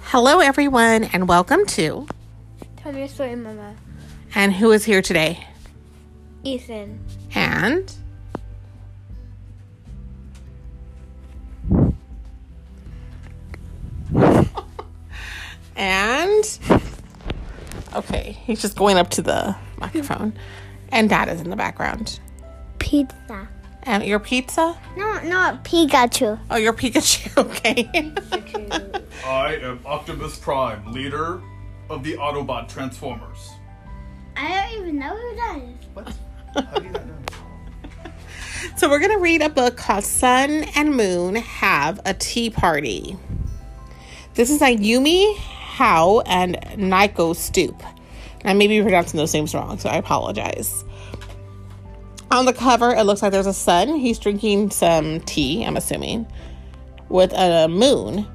Hello, everyone, and welcome to. Tell me a story, Mama. And who is here today? Ethan. And. and. Okay, he's just going up to the microphone. And Dad is in the background. Pizza. And your pizza? No, not Pikachu. Oh, your Pikachu. Okay. I am Optimus Prime, leader of the Autobot Transformers. I don't even know who that is. What? How do you not know? so, we're going to read a book called Sun and Moon Have a Tea Party. This is by Yumi Heo and Nico Stoop. I may be pronouncing those names wrong, so I apologize. On the cover, it looks like there's a sun. He's drinking some tea, I'm assuming, with a moon.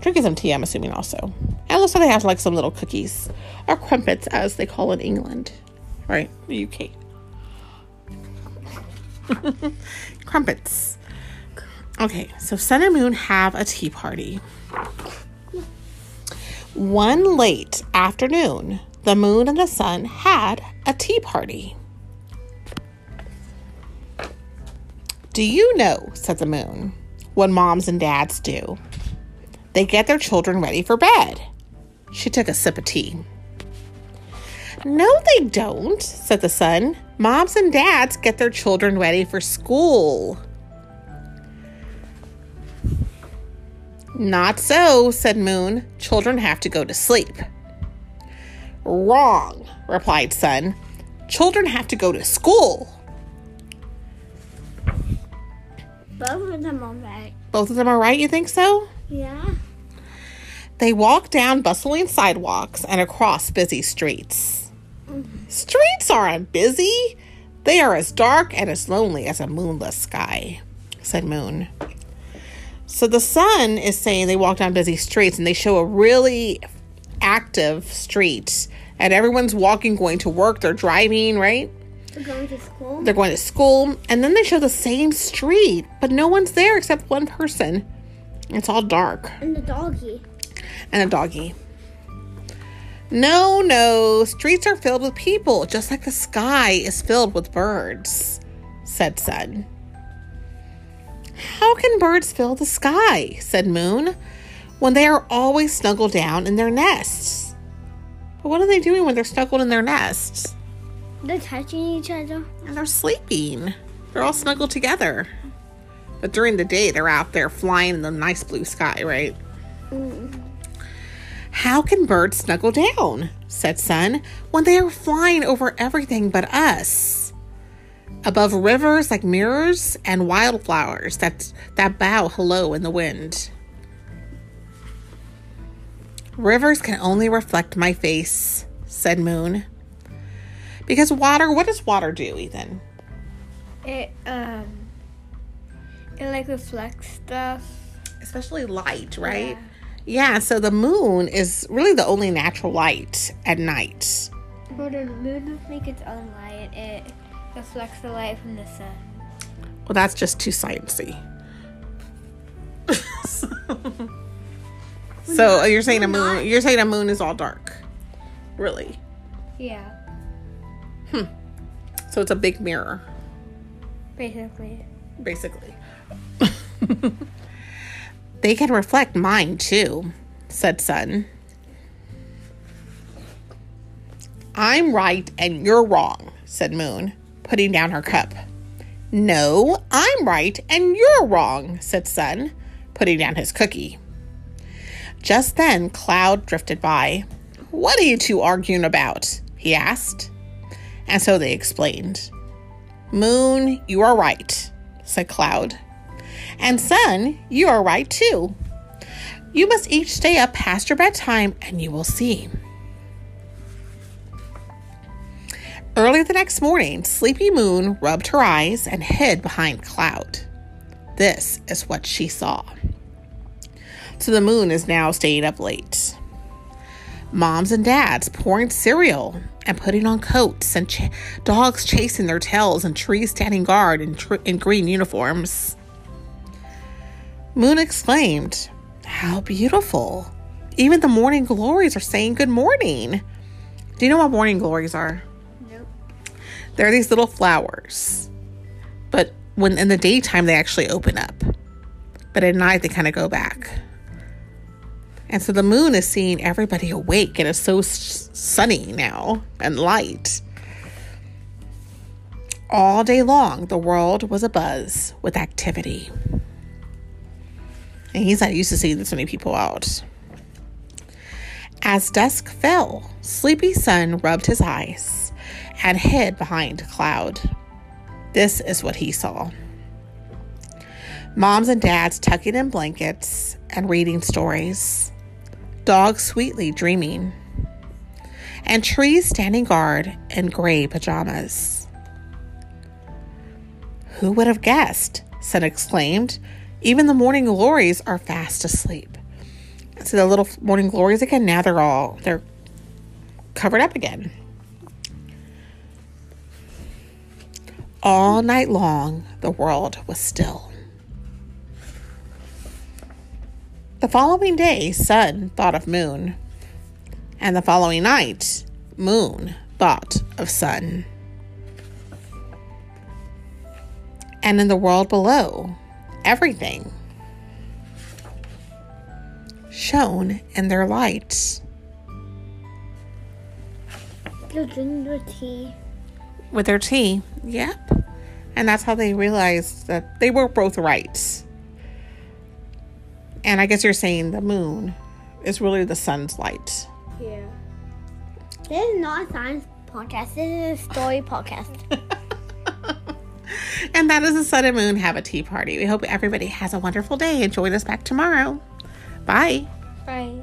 Drinking some tea, I'm assuming also. And it looks like they have like some little cookies, or crumpets, as they call in England, right? The UK. crumpets. Okay, so sun and moon have a tea party. One late afternoon, the moon and the sun had a tea party. Do you know, said the moon, what moms and dads do? They get their children ready for bed. She took a sip of tea. No, they don't, said the sun. Moms and dads get their children ready for school. Not so, said Moon. Children have to go to sleep. Wrong, replied Sun. Children have to go to school. Both of them are right. Both of them are right, you think so? Yeah. They walk down bustling sidewalks and across busy streets. Streets aren't busy. They are as dark and as lonely as a moonless sky, said Moon. So the sun is saying they walk down busy streets and they show a really active street and everyone's walking, going to work, they're driving, right? They're going to school. They're going to school, and then they show the same street, but no one's there except one person. It's all dark. And the doggy. And a doggy. No, no, streets are filled with people, just like the sky is filled with birds, said Sun. How can birds fill the sky, said Moon, when they are always snuggled down in their nests? But what are they doing when they're snuggled in their nests? They're touching each other. And they're sleeping. They're all snuggled together. But during the day, they're out there flying in the nice blue sky, right? Mm. How can birds snuggle down? said Sun, when they are flying over everything but us. Above rivers like mirrors and wildflowers that, that bow hello in the wind. Rivers can only reflect my face, said Moon. Because water, what does water do, Ethan? It um. It like reflects stuff. Especially light, right? Yeah. yeah, so the moon is really the only natural light at night. But the moon doesn't make its own light. It reflects the light from the sun. Well, that's just too sciencey. so you're saying a moon? You're saying a moon is all dark, really? Yeah. Hmm. So it's a big mirror. Basically. Basically. they can reflect mine too, said Sun. I'm right and you're wrong, said Moon, putting down her cup. No, I'm right and you're wrong, said Sun, putting down his cookie. Just then, Cloud drifted by. What are you two arguing about? he asked. And so they explained. Moon, you are right, said Cloud. And Sun, you are right too. You must each stay up past your bedtime and you will see. Early the next morning, Sleepy Moon rubbed her eyes and hid behind Cloud. This is what she saw. So the moon is now staying up late. Moms and dads pouring cereal and putting on coats, and ch- dogs chasing their tails, and trees standing guard in, tr- in green uniforms. Moon exclaimed, How beautiful! Even the morning glories are saying good morning. Do you know what morning glories are? Nope. They're these little flowers. But when in the daytime, they actually open up. But at night, they kind of go back. And so the moon is seeing everybody awake and it's so sunny now and light. All day long, the world was abuzz with activity. And he's not used to seeing this many people out. As dusk fell, Sleepy Sun rubbed his eyes and hid behind a cloud. This is what he saw moms and dads tucking in blankets and reading stories, dogs sweetly dreaming, and trees standing guard in gray pajamas. Who would have guessed? Sun exclaimed. Even the morning glories are fast asleep. So the little morning glories again, now they're all they're covered up again. All night long, the world was still. The following day, Sun thought of Moon. And the following night, Moon thought of Sun. And in the world below, everything shone in their light. They're drinking their tea. with their tea. Yep. And that's how they realized that they were both right. And I guess you're saying the moon is really the sun's light. Yeah. This is not a science podcast. This is a story podcast. and that is the sun and moon have a tea party. We hope everybody has a wonderful day and join us back tomorrow. Bye. Bye.